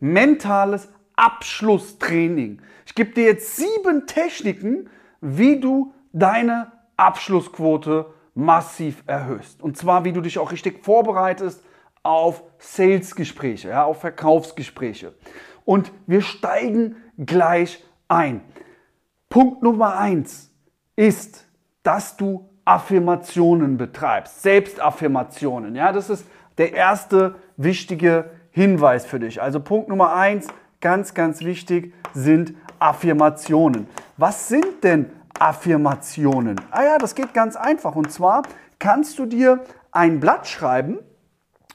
mentales Abschlusstraining. Ich gebe dir jetzt sieben Techniken, wie du deine Abschlussquote massiv erhöhst. Und zwar, wie du dich auch richtig vorbereitest auf Salesgespräche, ja, auf Verkaufsgespräche. Und wir steigen gleich ein. Punkt Nummer eins ist, dass du Affirmationen betreibst, Selbstaffirmationen. Ja, das ist der erste wichtige Hinweis für dich. Also Punkt Nummer eins, ganz, ganz wichtig, sind Affirmationen. Was sind denn Affirmationen? Ah ja, das geht ganz einfach. Und zwar kannst du dir ein Blatt schreiben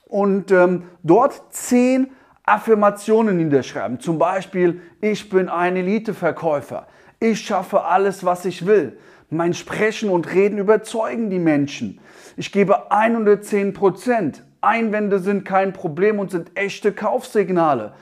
und ähm, dort zehn Affirmationen niederschreiben. Zum Beispiel, ich bin ein Eliteverkäufer. Ich schaffe alles, was ich will. Mein Sprechen und Reden überzeugen die Menschen. Ich gebe 110 Prozent. Einwände sind kein Problem und sind echte Kaufsignale.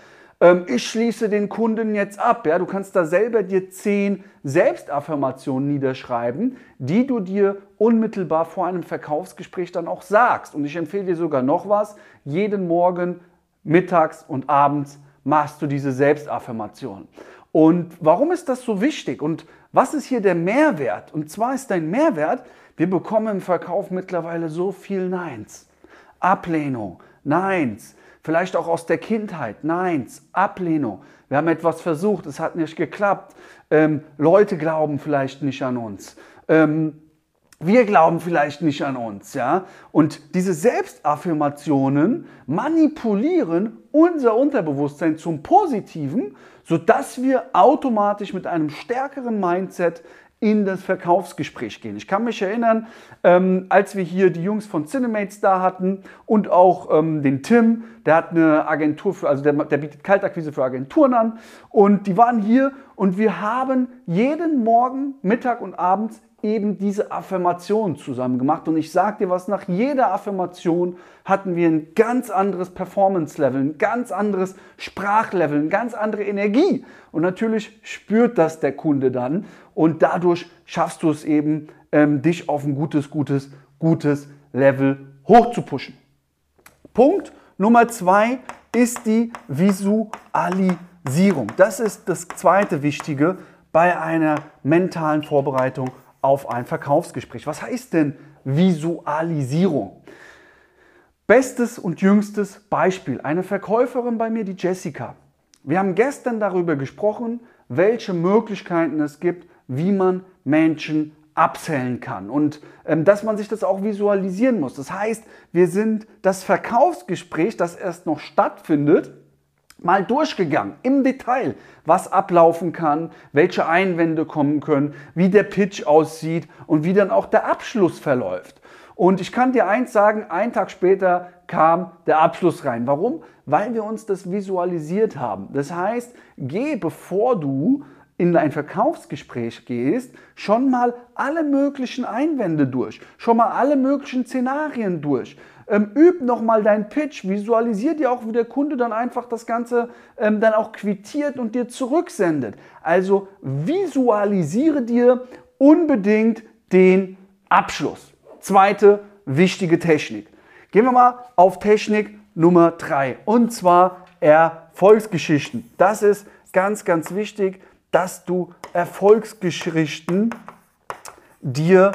Ähm, ich schließe den Kunden jetzt ab. Ja, du kannst da selber dir zehn Selbstaffirmationen niederschreiben, die du dir unmittelbar vor einem Verkaufsgespräch dann auch sagst. Und ich empfehle dir sogar noch was. Jeden Morgen, mittags und abends machst du diese Selbstaffirmation. Und warum ist das so wichtig? Und was ist hier der Mehrwert? Und zwar ist dein Mehrwert, wir bekommen im Verkauf mittlerweile so viel Neins. Ablehnung, Neins, vielleicht auch aus der Kindheit, Neins, Ablehnung. Wir haben etwas versucht, es hat nicht geklappt. Ähm, Leute glauben vielleicht nicht an uns. Ähm, wir glauben vielleicht nicht an uns, ja? Und diese Selbstaffirmationen manipulieren unser Unterbewusstsein zum Positiven, sodass wir automatisch mit einem stärkeren Mindset in das Verkaufsgespräch gehen. Ich kann mich erinnern, ähm, als wir hier die Jungs von Cinemates da hatten und auch ähm, den Tim, der hat eine Agentur für, also der, der bietet Kaltakquise für Agenturen an und die waren hier und wir haben jeden Morgen, Mittag und abends eben diese Affirmation zusammen gemacht. Und ich sage dir was, nach jeder Affirmation hatten wir ein ganz anderes Performance-Level, ein ganz anderes Sprachlevel, eine ganz andere Energie. Und natürlich spürt das der Kunde dann. Und dadurch schaffst du es eben, ähm, dich auf ein gutes, gutes, gutes Level hochzupuschen. Punkt Nummer zwei ist die Visualisierung. Das ist das zweite Wichtige bei einer mentalen Vorbereitung auf ein Verkaufsgespräch. Was heißt denn Visualisierung? Bestes und jüngstes Beispiel. Eine Verkäuferin bei mir, die Jessica. Wir haben gestern darüber gesprochen, welche Möglichkeiten es gibt, wie man Menschen abzählen kann und ähm, dass man sich das auch visualisieren muss. Das heißt, wir sind das Verkaufsgespräch, das erst noch stattfindet, mal durchgegangen im Detail, was ablaufen kann, welche Einwände kommen können, wie der Pitch aussieht und wie dann auch der Abschluss verläuft. Und ich kann dir eins sagen, einen Tag später kam der Abschluss rein. Warum? Weil wir uns das visualisiert haben. Das heißt, geh, bevor du in ein Verkaufsgespräch gehst, schon mal alle möglichen Einwände durch, schon mal alle möglichen Szenarien durch. Ähm, üb nochmal deinen Pitch, visualisier dir auch, wie der Kunde dann einfach das Ganze ähm, dann auch quittiert und dir zurücksendet. Also visualisiere dir unbedingt den Abschluss. Zweite wichtige Technik. Gehen wir mal auf Technik Nummer drei und zwar Erfolgsgeschichten. Das ist ganz, ganz wichtig, dass du Erfolgsgeschichten dir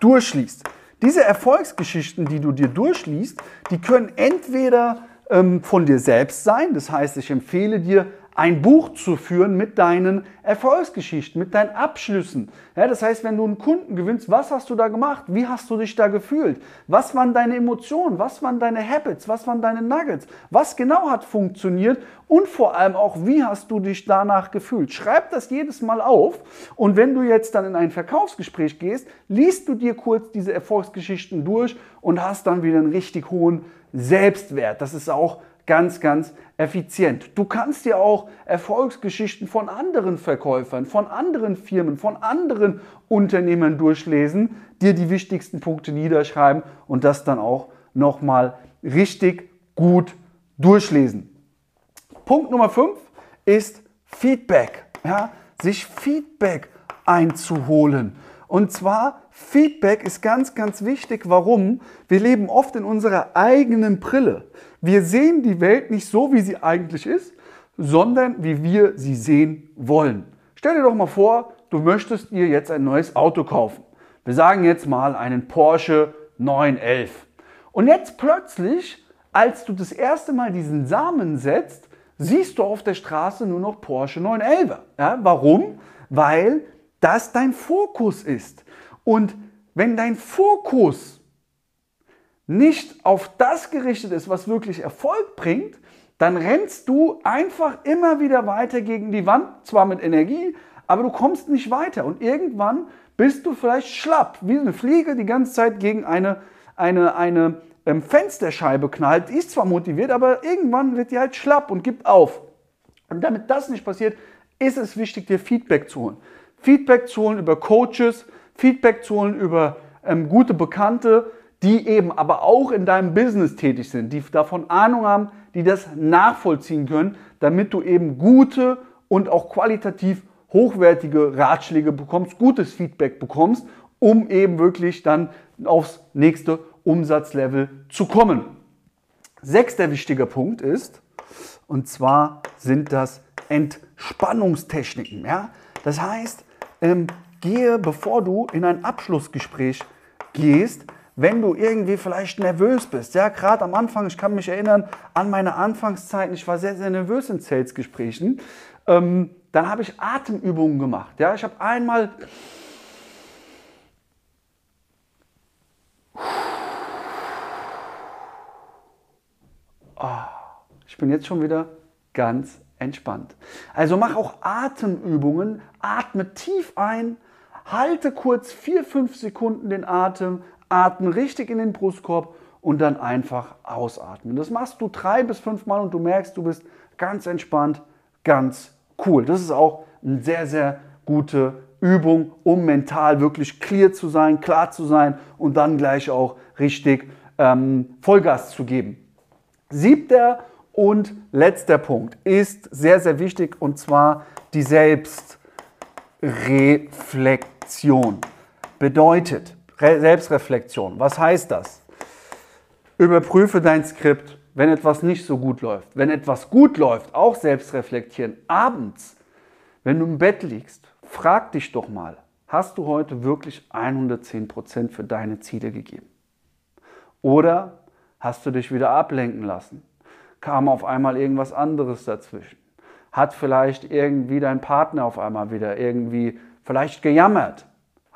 durchliest. Diese Erfolgsgeschichten, die du dir durchliest, die können entweder ähm, von dir selbst sein, das heißt, ich empfehle dir, ein Buch zu führen mit deinen Erfolgsgeschichten, mit deinen Abschlüssen. Ja, das heißt, wenn du einen Kunden gewinnst, was hast du da gemacht? Wie hast du dich da gefühlt? Was waren deine Emotionen? Was waren deine Habits? Was waren deine Nuggets? Was genau hat funktioniert? Und vor allem auch, wie hast du dich danach gefühlt? Schreib das jedes Mal auf. Und wenn du jetzt dann in ein Verkaufsgespräch gehst, liest du dir kurz diese Erfolgsgeschichten durch und hast dann wieder einen richtig hohen Selbstwert. Das ist auch ganz, ganz effizient. Du kannst dir auch Erfolgsgeschichten von anderen Verkäufern, von anderen Firmen, von anderen Unternehmern durchlesen, dir die wichtigsten Punkte niederschreiben und das dann auch nochmal richtig gut durchlesen. Punkt Nummer 5 ist Feedback. Ja, sich Feedback einzuholen. Und zwar Feedback ist ganz, ganz wichtig. Warum? Wir leben oft in unserer eigenen Brille. Wir sehen die Welt nicht so, wie sie eigentlich ist, sondern wie wir sie sehen wollen. Stell dir doch mal vor, du möchtest dir jetzt ein neues Auto kaufen. Wir sagen jetzt mal einen Porsche 911. Und jetzt plötzlich, als du das erste Mal diesen Samen setzt, siehst du auf der Straße nur noch Porsche 911. Ja, warum? Weil das dein Fokus ist. Und wenn dein Fokus nicht auf das gerichtet ist, was wirklich Erfolg bringt, dann rennst du einfach immer wieder weiter gegen die Wand, zwar mit Energie, aber du kommst nicht weiter. Und irgendwann bist du vielleicht schlapp, wie eine Fliege, die ganze Zeit gegen eine, eine, eine ähm, Fensterscheibe knallt. Die ist zwar motiviert, aber irgendwann wird die halt schlapp und gibt auf. Und damit das nicht passiert, ist es wichtig, dir Feedback zu holen. Feedback zu holen über Coaches, Feedback zu holen über ähm, gute Bekannte, die eben aber auch in deinem Business tätig sind, die davon Ahnung haben, die das nachvollziehen können, damit du eben gute und auch qualitativ hochwertige Ratschläge bekommst, gutes Feedback bekommst, um eben wirklich dann aufs nächste Umsatzlevel zu kommen. Sechster wichtiger Punkt ist, und zwar sind das Entspannungstechniken. Ja? Das heißt, ähm, gehe, bevor du in ein Abschlussgespräch gehst, wenn du irgendwie vielleicht nervös bist, ja, gerade am Anfang, ich kann mich erinnern an meine Anfangszeiten, ich war sehr, sehr nervös in Sales-Gesprächen, ähm, dann habe ich Atemübungen gemacht, ja, ich habe einmal oh, ich bin jetzt schon wieder ganz entspannt. Also mach auch Atemübungen, atme tief ein, halte kurz 4-5 Sekunden den Atem, atme richtig in den Brustkorb und dann einfach ausatmen. Das machst du drei bis fünf Mal und du merkst, du bist ganz entspannt, ganz cool. Das ist auch eine sehr, sehr gute Übung, um mental wirklich clear zu sein, klar zu sein und dann gleich auch richtig ähm, Vollgas zu geben. Siebter und letzter Punkt ist sehr, sehr wichtig und zwar die Selbstreflexion. Bedeutet, Selbstreflexion. Was heißt das? Überprüfe dein Skript, wenn etwas nicht so gut läuft. Wenn etwas gut läuft, auch selbst reflektieren. Abends, wenn du im Bett liegst, frag dich doch mal, hast du heute wirklich 110% für deine Ziele gegeben? Oder hast du dich wieder ablenken lassen? Kam auf einmal irgendwas anderes dazwischen? Hat vielleicht irgendwie dein Partner auf einmal wieder irgendwie vielleicht gejammert?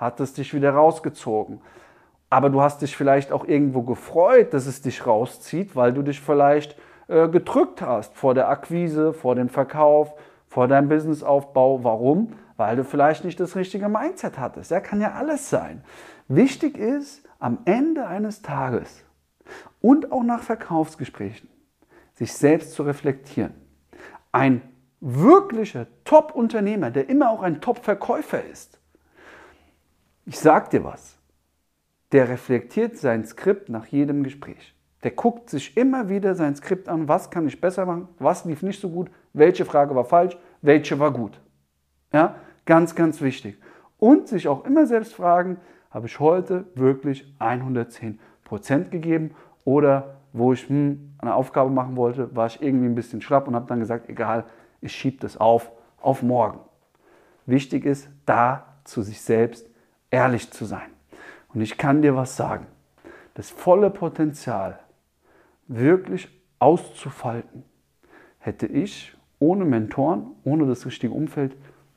hat es dich wieder rausgezogen. Aber du hast dich vielleicht auch irgendwo gefreut, dass es dich rauszieht, weil du dich vielleicht äh, gedrückt hast vor der Akquise, vor dem Verkauf, vor deinem Businessaufbau. Warum? Weil du vielleicht nicht das richtige Mindset hattest. Ja, kann ja alles sein. Wichtig ist, am Ende eines Tages und auch nach Verkaufsgesprächen, sich selbst zu reflektieren. Ein wirklicher Top-Unternehmer, der immer auch ein Top-Verkäufer ist, ich sag dir was. Der reflektiert sein Skript nach jedem Gespräch. Der guckt sich immer wieder sein Skript an, was kann ich besser machen, was lief nicht so gut, welche Frage war falsch, welche war gut. Ja, ganz, ganz wichtig. Und sich auch immer selbst fragen, habe ich heute wirklich 110% gegeben oder wo ich hm, eine Aufgabe machen wollte, war ich irgendwie ein bisschen schlapp und habe dann gesagt, egal, ich schiebe das auf, auf morgen. Wichtig ist, da zu sich selbst ehrlich zu sein. Und ich kann dir was sagen. Das volle Potenzial wirklich auszufalten, hätte ich ohne Mentoren, ohne das richtige Umfeld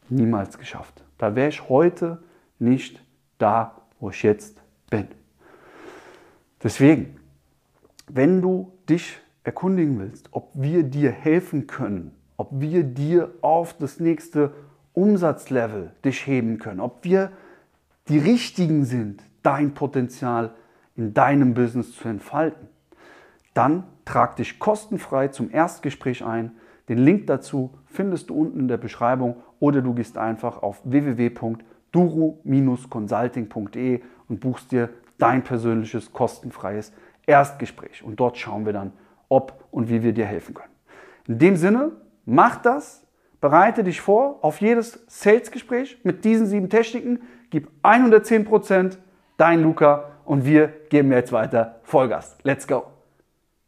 niemals geschafft. Da wäre ich heute nicht da, wo ich jetzt bin. Deswegen, wenn du dich erkundigen willst, ob wir dir helfen können, ob wir dir auf das nächste Umsatzlevel dich heben können, ob wir die richtigen sind, dein Potenzial in deinem Business zu entfalten, dann trag dich kostenfrei zum Erstgespräch ein. Den Link dazu findest du unten in der Beschreibung oder du gehst einfach auf www.duru-consulting.de und buchst dir dein persönliches kostenfreies Erstgespräch. Und dort schauen wir dann, ob und wie wir dir helfen können. In dem Sinne, mach das, bereite dich vor auf jedes Sales-Gespräch mit diesen sieben Techniken gib 110 Prozent, dein Luca und wir geben jetzt weiter Vollgas. Let's go!